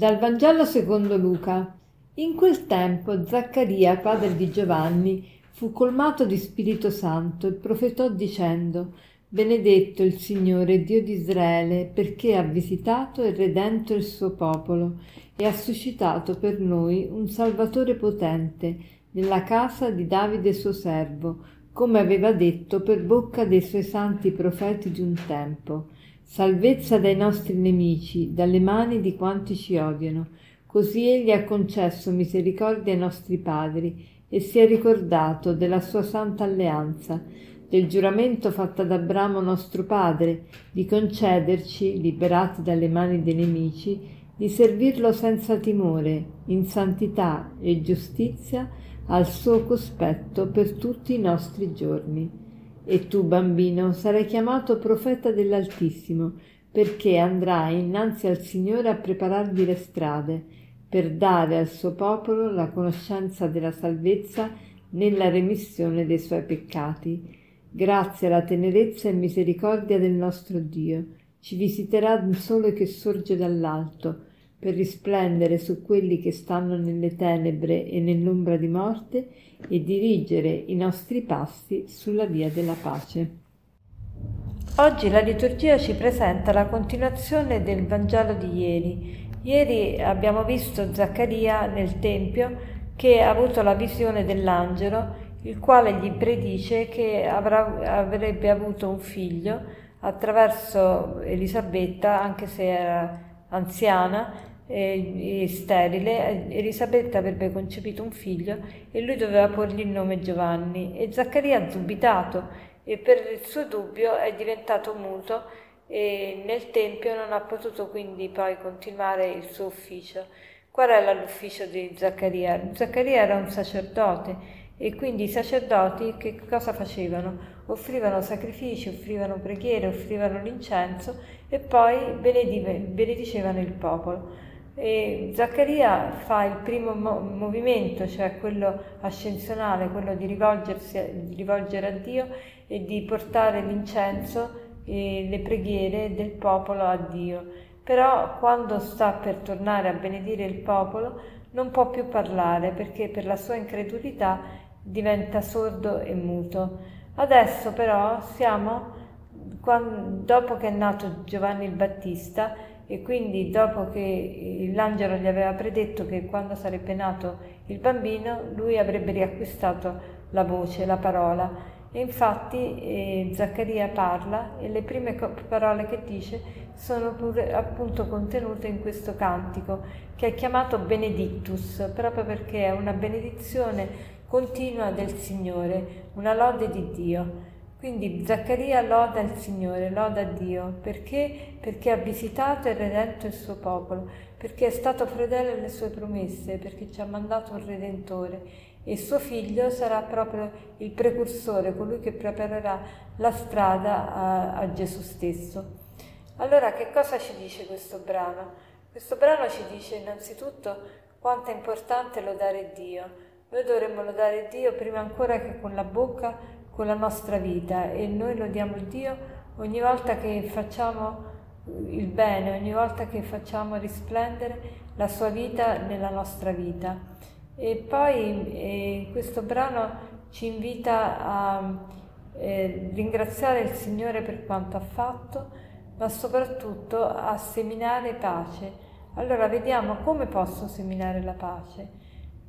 Dal Vangelo secondo Luca. In quel tempo Zaccaria, padre di Giovanni, fu colmato di Spirito Santo e profetò dicendo Benedetto il Signore Dio di Israele, perché ha visitato e redento il suo popolo e ha suscitato per noi un Salvatore potente nella casa di Davide suo servo, come aveva detto per bocca dei suoi santi profeti di un tempo salvezza dai nostri nemici, dalle mani di quanti ci odiano. Così egli ha concesso misericordia ai nostri padri e si è ricordato della sua santa alleanza, del giuramento fatto ad Abramo nostro padre, di concederci, liberati dalle mani dei nemici, di servirlo senza timore, in santità e giustizia, al suo cospetto per tutti i nostri giorni. E tu, bambino, sarai chiamato profeta dell'Altissimo, perché andrai innanzi al Signore a preparargli le strade, per dare al suo popolo la conoscenza della salvezza nella remissione dei suoi peccati. Grazie alla tenerezza e misericordia del nostro Dio, ci visiterà un sole che sorge dall'alto, per risplendere su quelli che stanno nelle tenebre e nell'ombra di morte e dirigere i nostri passi sulla via della pace. Oggi la liturgia ci presenta la continuazione del Vangelo di ieri. Ieri abbiamo visto Zaccaria nel Tempio che ha avuto la visione dell'angelo, il quale gli predice che avrà, avrebbe avuto un figlio attraverso Elisabetta, anche se era anziana, e, sterile, Elisabetta avrebbe concepito un figlio e lui doveva porgli il nome Giovanni e Zaccaria ha dubitato e per il suo dubbio è diventato muto e nel Tempio non ha potuto quindi poi continuare il suo ufficio. Qual era l'ufficio di Zaccaria? Zaccaria era un sacerdote e quindi i sacerdoti che cosa facevano? Offrivano sacrifici, offrivano preghiere, offrivano l'incenso e poi benedicevano il popolo. E Zaccaria fa il primo mo- movimento, cioè quello ascensionale, quello di, di rivolgere a Dio e di portare l'incenso e le preghiere del popolo a Dio. Però quando sta per tornare a benedire il popolo non può più parlare perché per la sua incredulità diventa sordo e muto. Adesso però siamo, quando, dopo che è nato Giovanni il Battista, e quindi dopo che l'angelo gli aveva predetto che quando sarebbe nato il bambino lui avrebbe riacquistato la voce, la parola. E infatti eh, Zaccaria parla e le prime parole che dice sono pure appunto contenute in questo cantico che è chiamato Benedictus, proprio perché è una benedizione continua del Signore, una lode di Dio. Quindi Zaccaria loda il Signore, loda Dio, perché? Perché ha visitato e redento il suo popolo, perché è stato fedele alle sue promesse, perché ci ha mandato un Redentore e suo figlio sarà proprio il precursore, colui che preparerà la strada a, a Gesù stesso. Allora che cosa ci dice questo brano? Questo brano ci dice innanzitutto quanto è importante lodare Dio. Noi dovremmo lodare Dio prima ancora che con la bocca con la nostra vita e noi lodiamo Dio ogni volta che facciamo il bene, ogni volta che facciamo risplendere la sua vita nella nostra vita. E poi eh, questo brano ci invita a eh, ringraziare il Signore per quanto ha fatto, ma soprattutto a seminare pace. Allora vediamo come posso seminare la pace.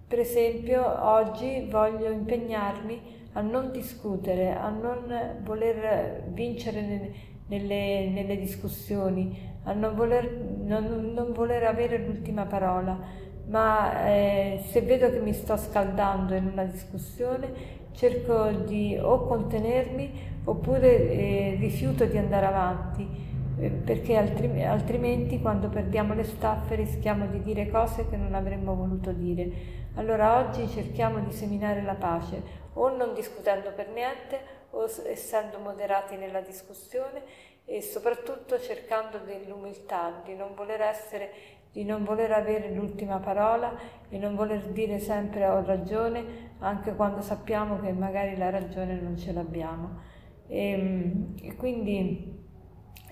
Per esempio, oggi voglio impegnarmi a non discutere, a non voler vincere nelle, nelle discussioni, a non voler, non, non voler, avere l'ultima parola, ma eh, se vedo che mi sto scaldando in una discussione cerco di o contenermi oppure eh, rifiuto di andare avanti perché altri, altrimenti quando perdiamo le staffe rischiamo di dire cose che non avremmo voluto dire. Allora oggi cerchiamo di seminare la pace, o non discutendo per niente o essendo moderati nella discussione e soprattutto cercando dell'umiltà, di non voler essere, di non voler avere l'ultima parola e non voler dire sempre ho ragione anche quando sappiamo che magari la ragione non ce l'abbiamo. E, ehm, e quindi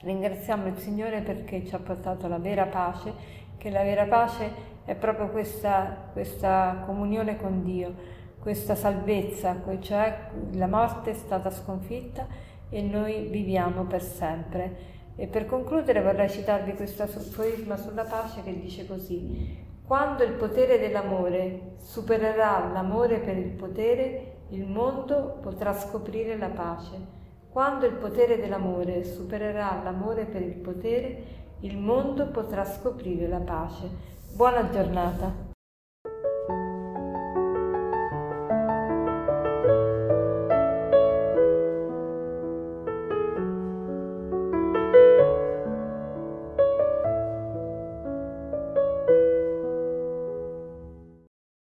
Ringraziamo il Signore perché ci ha portato la vera pace, che la vera pace è proprio questa, questa comunione con Dio, questa salvezza, cioè la morte è stata sconfitta e noi viviamo per sempre. E per concludere vorrei citarvi questo aforisma sulla pace che dice così, quando il potere dell'amore supererà l'amore per il potere, il mondo potrà scoprire la pace. Quando il potere dell'amore supererà l'amore per il potere, il mondo potrà scoprire la pace. Buona giornata.